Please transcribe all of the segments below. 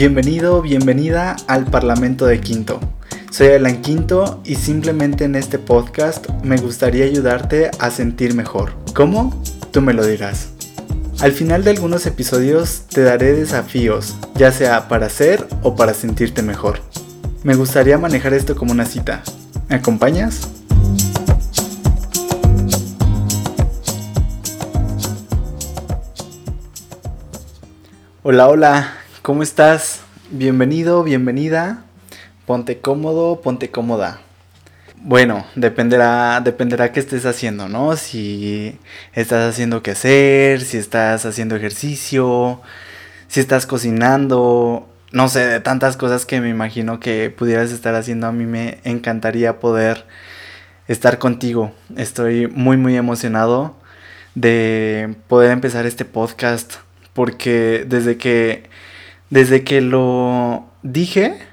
Bienvenido, bienvenida al Parlamento de Quinto. Soy Alan Quinto y simplemente en este podcast me gustaría ayudarte a sentir mejor. ¿Cómo? Tú me lo dirás. Al final de algunos episodios te daré desafíos, ya sea para hacer o para sentirte mejor. Me gustaría manejar esto como una cita. ¿Me acompañas? Hola, hola, ¿cómo estás? Bienvenido, bienvenida. Ponte cómodo, ponte cómoda. Bueno, dependerá, dependerá qué estés haciendo, ¿no? Si estás haciendo qué hacer, si estás haciendo ejercicio, si estás cocinando, no sé, de tantas cosas que me imagino que pudieras estar haciendo. A mí me encantaría poder estar contigo. Estoy muy, muy emocionado de poder empezar este podcast porque desde que desde que lo dije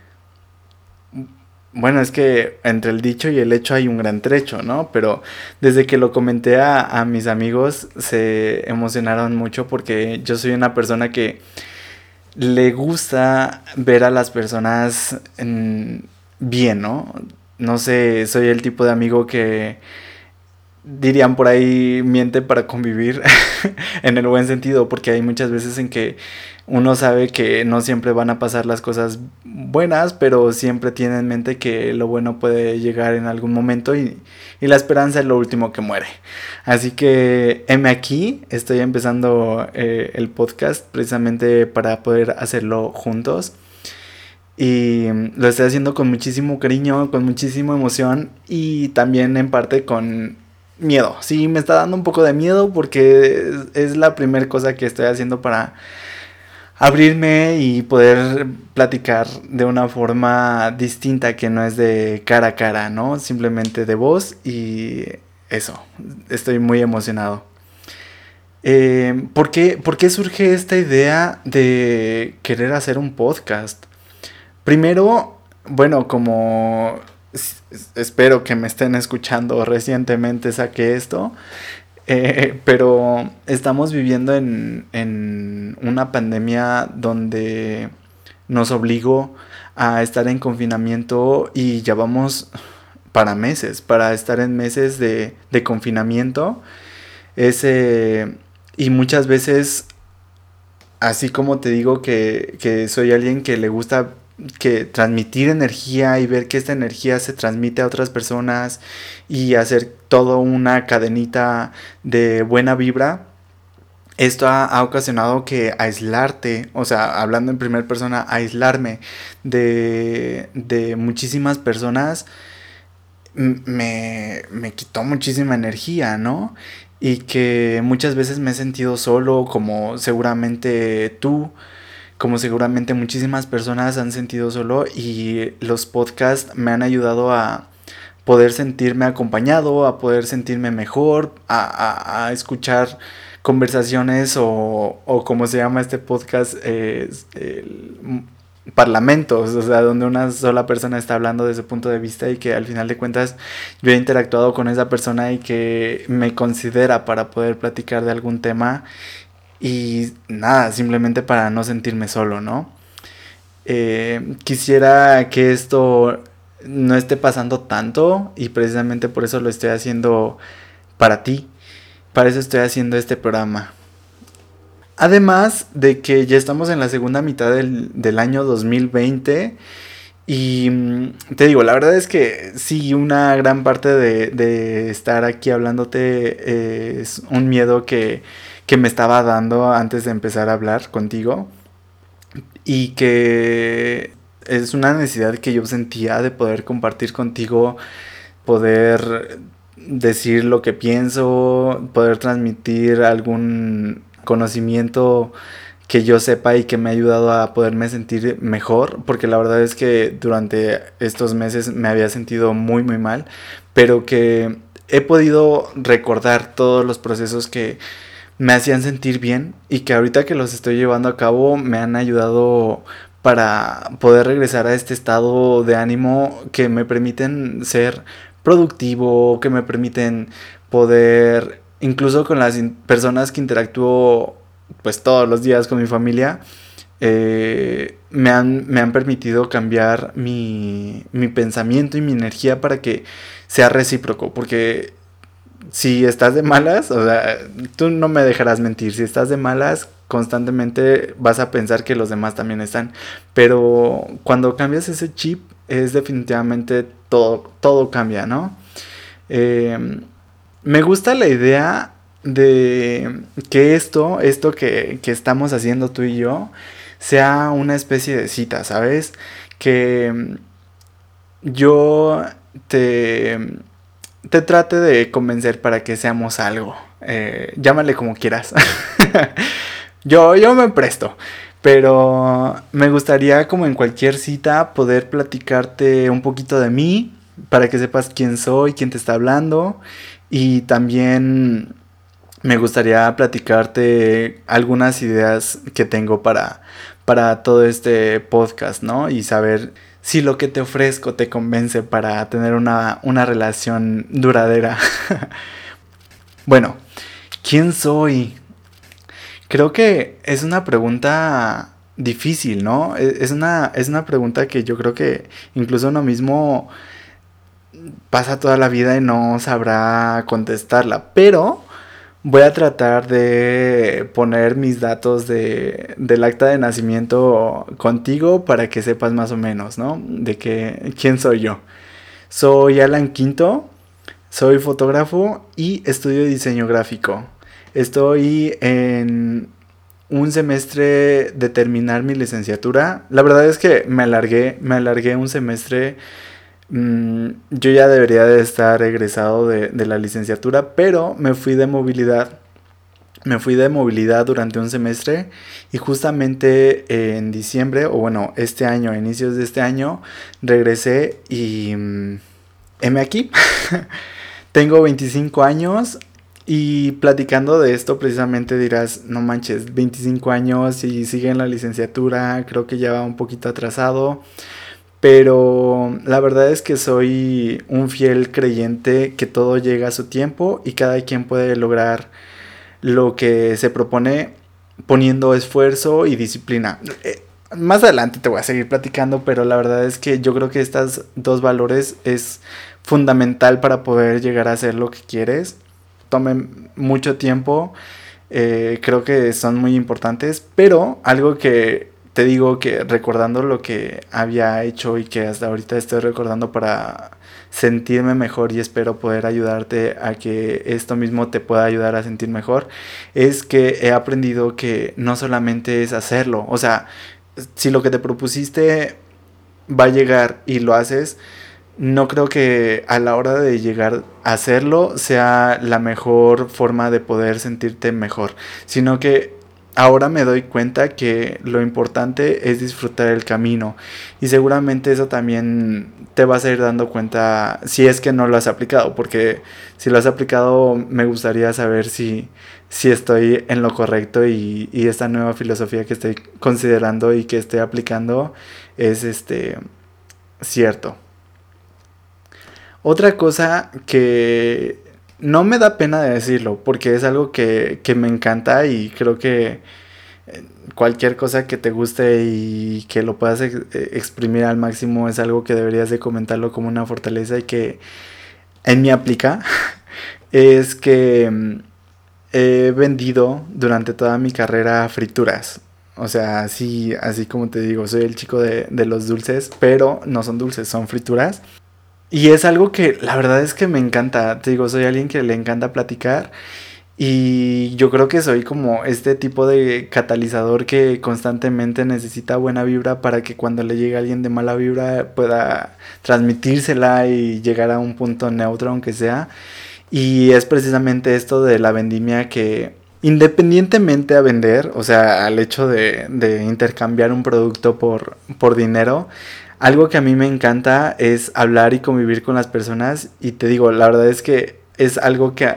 bueno, es que entre el dicho y el hecho hay un gran trecho, ¿no? Pero desde que lo comenté a, mis amigos se emocionaron mucho porque yo soy una persona que le gusta ver a las personas bien, ¿no? No sé, soy el tipo de amigo que dirían por ahí miente para convivir en el buen sentido, porque hay muchas veces en que uno sabe que no siempre van a pasar las cosas buenas, pero siempre tiene en mente que lo bueno puede llegar en algún momento y, la esperanza es lo último que muere. Así que heme aquí, estoy empezando eh, el podcast precisamente para poder hacerlo juntos. Y lo estoy haciendo con muchísimo cariño, con muchísima emoción y también en parte con miedo. Sí, me está dando un poco de miedo porque es la primera cosa que estoy haciendo para abrirme y poder platicar de una forma distinta que no es de cara a cara, ¿no? Simplemente de voz y eso, estoy muy emocionado. Eh, ¿por, qué, ¿Por qué surge esta idea de querer hacer un podcast? Primero, bueno, como espero que me estén escuchando recientemente saqué esto. Eh, pero estamos viviendo en, en una pandemia donde nos obligó a estar en confinamiento y ya vamos para meses, para estar en meses de, de confinamiento. Ese, y muchas veces, así como te digo que, que soy alguien que le gusta que transmitir energía y ver que esta energía se transmite a otras personas y hacer todo una cadenita de buena vibra, esto ha, ocasionado que aislarte, o sea, hablando en primera persona, aislarme de, de muchísimas personas me, me quitó muchísima energía, ¿no? Y que muchas veces me he sentido solo, como seguramente tú como seguramente muchísimas personas han sentido solo y los podcasts me han ayudado a poder sentirme acompañado, a poder sentirme mejor, a, escuchar conversaciones o, o, como se llama este podcast, parlamentos, o sea, donde una sola persona está hablando de su punto de vista y que al final de cuentas yo he interactuado con esa persona y que me considera para poder platicar de algún tema y nada, simplemente para no sentirme solo, ¿no? Eh, quisiera que esto no esté pasando tanto y precisamente por eso lo estoy haciendo para ti. Para eso estoy haciendo este programa. Además de que ya estamos en la segunda mitad del, año 2020 y mm, te digo, la verdad es que sí, una gran parte de, de estar aquí hablándote es un miedo que que me estaba dando antes de empezar a hablar contigo y que es una necesidad que yo sentía de poder compartir contigo, poder decir lo que pienso, poder transmitir algún conocimiento que yo sepa y que me ha ayudado a poderme sentir mejor, porque la verdad es que durante estos meses me había sentido muy muy mal, pero que he podido recordar todos los procesos que me hacían sentir bien y que ahorita que los estoy llevando a cabo me han ayudado para poder regresar a este estado de ánimo que me permiten ser productivo, que me permiten poder, incluso con las personas que interactúo pues todos los días con mi familia, eh, me, han, me, han, permitido cambiar mi, mi, pensamiento y mi energía para que sea recíproco. Porque si estás de malas, o sea, tú no me dejarás mentir, si estás de malas, constantemente vas a pensar que los demás también están. Pero cuando cambias ese chip, es definitivamente todo, todo cambia, ¿no? Eh, me gusta la idea de que esto, esto que, que, estamos haciendo tú y yo, sea una especie de cita, ¿sabes? Que yo te, te trate de convencer para que seamos algo. Eh, llámale como quieras. yo, yo me presto. Pero me gustaría, como en cualquier cita, poder platicarte un poquito de mí, para que sepas quién soy, quién te está hablando. Y también me gustaría platicarte algunas ideas que tengo para, para todo este podcast, ¿no? Y saber si lo que te ofrezco te convence para tener una, una relación duradera. bueno, ¿quién soy? Creo que es una pregunta difícil, ¿no? E, es una, es una pregunta que yo creo que incluso uno mismo pasa toda la vida y no sabrá contestarla, pero voy a tratar de poner mis datos de, del acta de nacimiento contigo para que sepas más o menos, ¿no? De que, quién soy yo. Soy Alan Quinto, soy fotógrafo y estudio diseño gráfico. Estoy en un semestre de terminar mi licenciatura. La verdad es que me alargué, me alargué un semestre. Mm, yo ya debería de estar egresado de, de la licenciatura, pero me fui de movilidad. Me fui de movilidad durante un semestre y justamente en diciembre, o bueno, este año, a inicios de este año, regresé y... Mm, heme aquí. Tengo 25 años, y platicando de esto, precisamente dirás, no manches, 25 años y sigue en la licenciatura, creo que ya va un poquito atrasado. Pero la verdad es que soy un fiel creyente que todo llega a su tiempo y cada quien puede lograr lo que se propone poniendo esfuerzo y disciplina. Eh, más adelante te voy a seguir platicando, pero la verdad es que yo creo que estos dos valores es fundamental para poder llegar a hacer lo que quieres tomen mucho tiempo, eh, creo que son muy importantes, pero algo que te digo que recordando lo que había hecho y que hasta ahorita estoy recordando para sentirme mejor y espero poder ayudarte a que esto mismo te pueda ayudar a sentir mejor, es que he aprendido que no solamente es hacerlo, o sea, si lo que te propusiste va a llegar y lo haces, no creo que a la hora de llegar a hacerlo sea la mejor forma de poder sentirte mejor, sino que ahora me doy cuenta que lo importante es disfrutar el camino y seguramente eso también te vas a ir dando cuenta si es que no lo has aplicado, porque si lo has aplicado me gustaría saber si, si estoy en lo correcto y, y esta nueva filosofía que estoy considerando y que estoy aplicando es este cierto. Otra cosa que no me da pena de decirlo, porque es algo que, me encanta y creo que eh, cualquier cosa que te guste y que lo puedas eh, exprimir al máximo es algo que deberías de comentarlo como una fortaleza y que en mi aplica es que mm, he vendido durante toda mi carrera frituras. O sea, así, así como te digo, soy el chico de, de los dulces, pero no son dulces, son frituras. Y es algo que la verdad es que me encanta. Te digo, soy alguien que le encanta platicar. Y yo creo que soy como este tipo de catalizador que constantemente necesita buena vibra para que cuando le llegue alguien de mala vibra pueda transmitírsela y llegar a un punto neutro aunque sea. Y es precisamente esto de la vendimia que independientemente a vender, o sea, al hecho de, de intercambiar un producto por, por dinero, algo que a mí me encanta es hablar y convivir con las personas y te digo, la verdad es que es algo que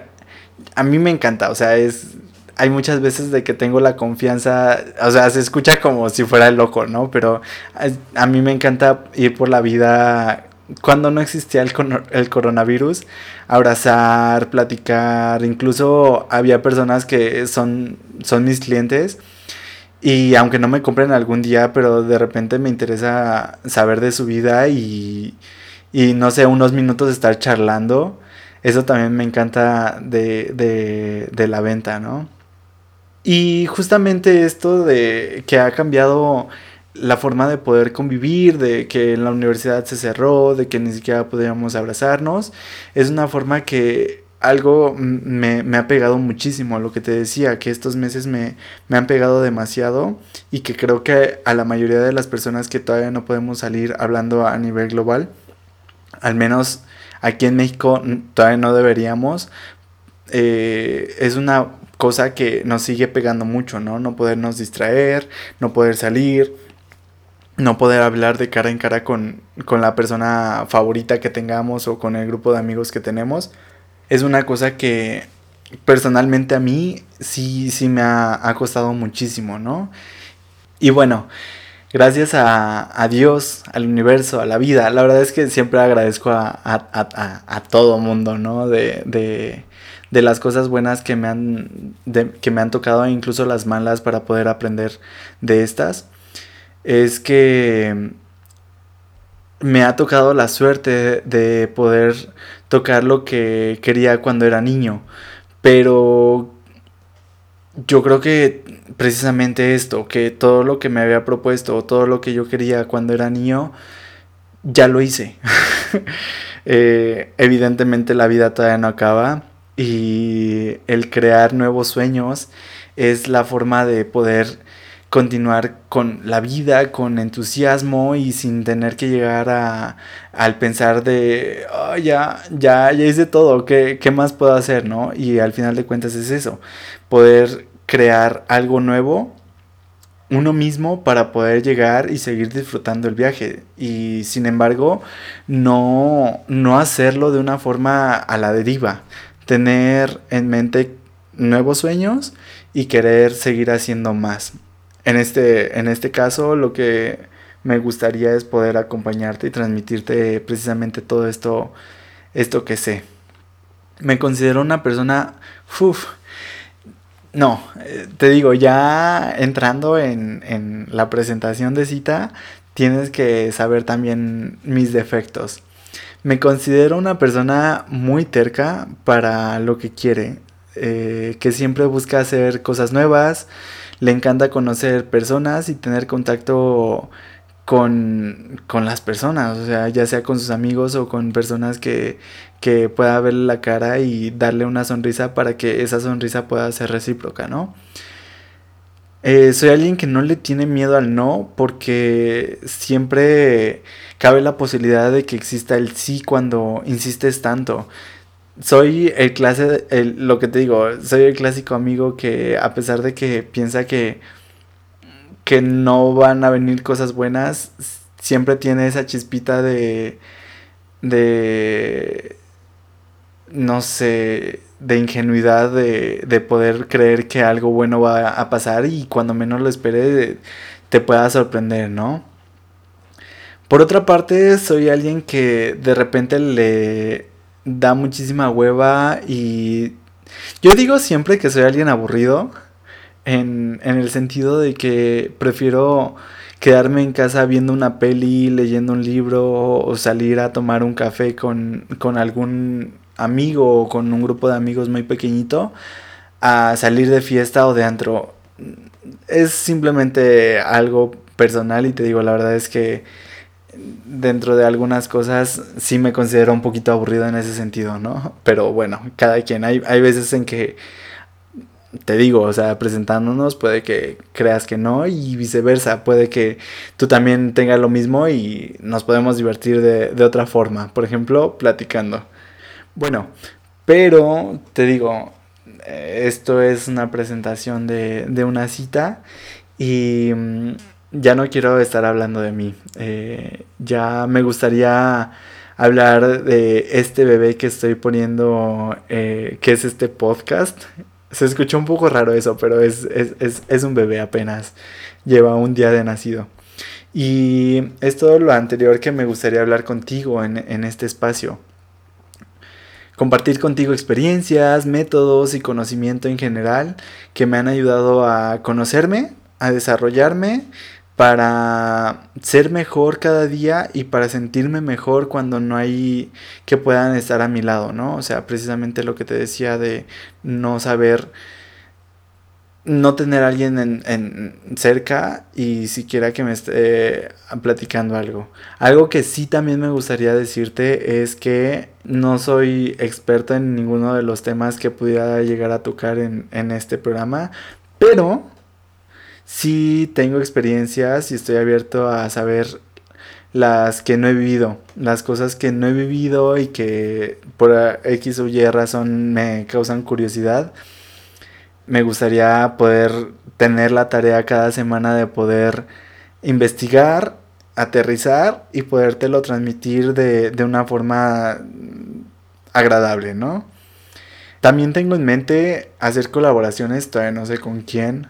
a, mí me encanta, o sea, es hay muchas veces de que tengo la confianza, o sea, se escucha como si fuera loco, ¿no? Pero a, mí me encanta ir por la vida cuando no existía el, el, coronavirus, abrazar, platicar, incluso había personas que son, son mis clientes Y aunque no me compren algún día, pero de repente me interesa saber de su vida y, y no sé, unos minutos estar charlando. Eso también me encanta de, de, de la venta, ¿no? Y justamente esto de que ha cambiado la forma de poder convivir, de que en la universidad se cerró, de que ni siquiera podíamos abrazarnos, es una forma que algo me, me, ha pegado muchísimo, lo que te decía, que estos meses me, me, han pegado demasiado y que creo que a la mayoría de las personas que todavía no podemos salir hablando a nivel global, al menos aquí en México todavía no deberíamos, eh, es una cosa que nos sigue pegando mucho, ¿no? No podernos distraer, no poder salir, no poder hablar de cara en cara con, con la persona favorita que tengamos o con el grupo de amigos que tenemos es una cosa que personalmente a mí sí, sí me ha, costado muchísimo, ¿no? Y bueno, gracias a, Dios, al universo, a la vida, la verdad es que siempre agradezco a, a, todo mundo, ¿no? De, de, de, las cosas buenas que me, han, que me han tocado, incluso las malas para poder aprender de estas. Es que me ha tocado la suerte de poder tocar lo que quería cuando era niño. Pero yo creo que precisamente esto, que todo lo que me había propuesto todo lo que yo quería cuando era niño, ya lo hice. Eh, evidentemente la vida todavía no acaba y el crear nuevos sueños es la forma de poder continuar con la vida, con entusiasmo y sin tener que llegar a, al pensar de, oh, ya, ya, ya hice todo, ¿qué, ¿qué más puedo hacer? ¿no? Y al final de cuentas es eso, poder crear algo nuevo uno mismo para poder llegar y seguir disfrutando el viaje. Y sin embargo, no, no hacerlo de una forma a la deriva. Tener en mente nuevos sueños y querer seguir haciendo más en este, en este caso lo que me gustaría es poder acompañarte y transmitirte precisamente todo esto, esto que sé. Me considero una persona, uf, no, eh, te digo, ya entrando en, en la presentación de cita, tienes que saber también mis defectos. Me considero una persona muy terca para lo que quiere, eh, que siempre busca hacer cosas nuevas, le encanta conocer personas y tener contacto con, las personas, o sea, ya sea con sus amigos o con personas que, que pueda verle la cara y darle una sonrisa para que esa sonrisa pueda ser recíproca, ¿no? Eh, soy alguien que no le tiene miedo al no porque siempre cabe la posibilidad de que exista el sí cuando insistes tanto soy el clase, el, lo que te digo, soy el clásico amigo que a pesar de que piensa que, que no van a venir cosas buenas, siempre tiene esa chispita de, de, no sé, de ingenuidad de, de poder creer que algo bueno va a pasar y cuando menos lo espere te pueda sorprender, ¿no? Por otra parte, soy alguien que de repente le da muchísima hueva y yo digo siempre que soy alguien aburrido en, el sentido de que prefiero quedarme en casa viendo una peli, leyendo un libro o salir a tomar un café con, con algún amigo o con un grupo de amigos muy pequeñito a salir de fiesta o de antro. Es simplemente algo personal y te digo, la verdad es que dentro de algunas cosas sí me considero un poquito aburrido en ese sentido, ¿no? Pero bueno, cada quien. Hay, hay veces en que te digo, o sea, presentándonos puede que creas que no y viceversa, puede que tú también tengas lo mismo y nos podemos divertir de, de otra forma, por ejemplo, platicando. Bueno, pero te digo, eh, esto es una presentación de, de una cita y mm, ya no quiero estar hablando de mí. Eh, ya me gustaría hablar de este bebé que estoy poniendo, eh, que es este podcast. Se escuchó un poco raro eso, pero es, es, un bebé apenas. Lleva un día de nacido. Y es todo lo anterior que me gustaría hablar contigo en, en este espacio. Compartir contigo experiencias, métodos y conocimiento en general que me han ayudado a conocerme, a desarrollarme, para ser mejor cada día y para sentirme mejor cuando no hay que puedan estar a mi lado, ¿no? O sea, precisamente lo que te decía de no saber, no tener a alguien en, cerca y siquiera que me esté platicando algo. Algo que sí también me gustaría decirte es que no soy experto en ninguno de los temas que pudiera llegar a tocar en, en este programa, pero sí tengo experiencias y estoy abierto a saber las que no he vivido, las cosas que no he vivido y que por X o Y razón me causan curiosidad. Me gustaría poder tener la tarea cada semana de poder investigar, aterrizar y podértelo transmitir de, de una forma agradable, ¿no? También tengo en mente hacer colaboraciones, todavía no sé con quién,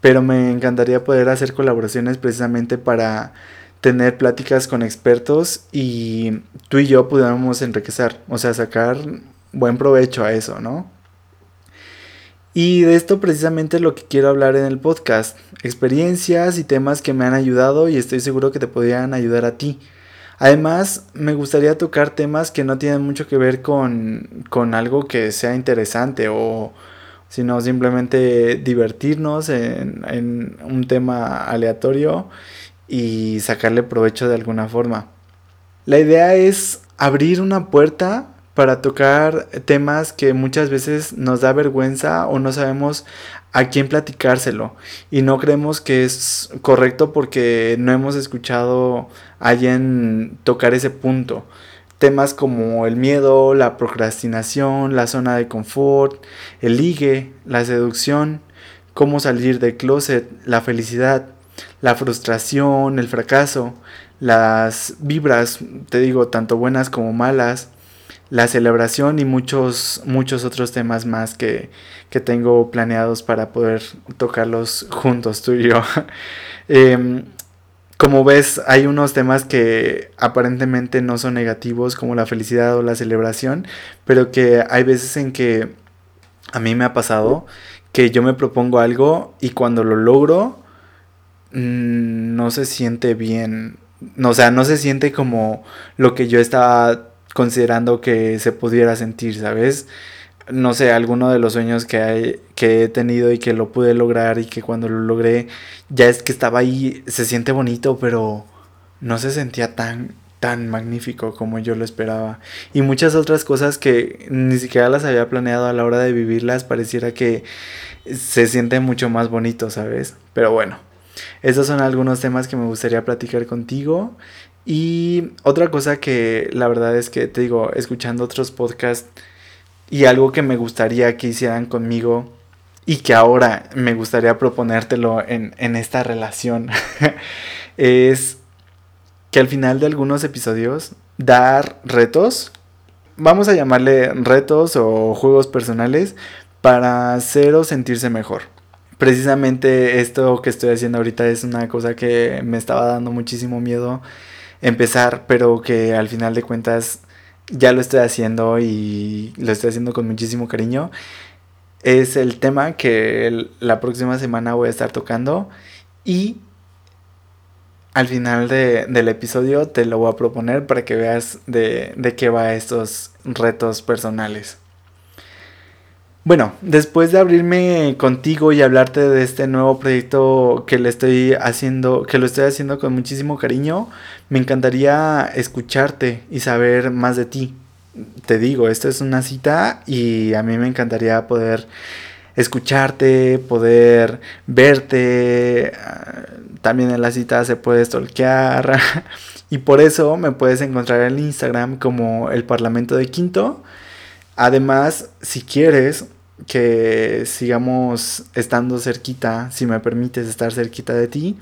pero me encantaría poder hacer colaboraciones precisamente para tener pláticas con expertos y tú y yo pudiéramos enriquecer, o sea, sacar buen provecho a eso, ¿no? Y de esto precisamente lo que quiero hablar en el podcast, experiencias y temas que me han ayudado y estoy seguro que te podrían ayudar a ti. Además, me gustaría tocar temas que no tienen mucho que ver con, con algo que sea interesante o, sino simplemente divertirnos en, un tema aleatorio y sacarle provecho de alguna forma. La idea es abrir una puerta para tocar temas que muchas veces nos da vergüenza o no sabemos a quién platicárselo y no creemos que es correcto porque no hemos escuchado a alguien tocar ese punto. Temas como el miedo, la procrastinación, la zona de confort, el ligue, la seducción, cómo salir del closet, la felicidad, la frustración, el fracaso, las vibras, te digo, tanto buenas como malas, la celebración y muchos, muchos otros temas más que, que tengo planeados para poder tocarlos juntos tú y yo. eh, como ves, hay unos temas que aparentemente no son negativos, como la felicidad o la celebración, pero que hay veces en que a mí me ha pasado que yo me propongo algo y cuando lo logro, mm, no se siente bien. o sea, no se siente como lo que yo estaba considerando que se pudiera sentir, ¿sabes? no sé, alguno de los sueños que, hay, que he tenido y que lo pude lograr y que cuando lo logré ya es que estaba ahí, se siente bonito, pero no se sentía tan, tan magnífico como yo lo esperaba. Y muchas otras cosas que ni siquiera las había planeado a la hora de vivirlas, pareciera que se siente mucho más bonito, ¿sabes? Pero bueno, esos son algunos temas que me gustaría platicar contigo. Y otra cosa que la verdad es que te digo, escuchando otros podcasts, y algo que me gustaría que hicieran conmigo y que ahora me gustaría proponértelo en, en esta relación es que al final de algunos episodios dar retos, vamos a llamarle retos o juegos personales para hacer o sentirse mejor. Precisamente esto que estoy haciendo ahorita es una cosa que me estaba dando muchísimo miedo empezar, pero que al final de cuentas ya lo estoy haciendo y lo estoy haciendo con muchísimo cariño. Es el tema que la próxima semana voy a estar tocando y al final del episodio te lo voy a proponer para que veas de, de qué va estos retos personales. Bueno, después de abrirme contigo y hablarte de este nuevo proyecto que le estoy haciendo, que lo estoy haciendo con muchísimo cariño, me encantaría escucharte y saber más de ti. Te digo, esto es una cita y a mí me encantaría poder escucharte, poder verte. Ah, también en la cita se puede stalkear. y por eso me puedes encontrar en Instagram como el Parlamento de Quinto. Además, si quieres, que sigamos estando cerquita, si me permites estar cerquita de ti,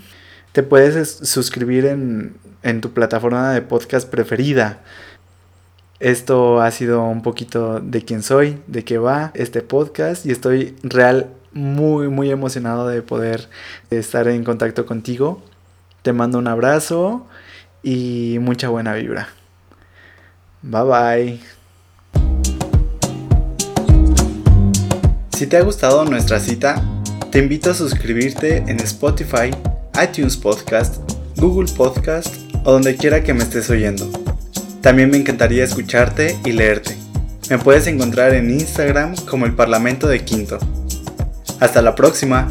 te puedes suscribir en, en tu plataforma de podcast preferida. Esto ha sido un poquito de quién soy, de qué va este podcast y estoy real muy muy emocionado de poder estar en contacto contigo. Te mando un abrazo y mucha buena vibra. Bye bye. Si te ha gustado nuestra cita, Te invito a suscribirte en Spotify, iTunes Podcast, Google Podcast o donde quiera que me estés oyendo. También me encantaría escucharte y leerte. Me puedes encontrar en Instagram como el Parlamento de Quinto. Hasta la próxima.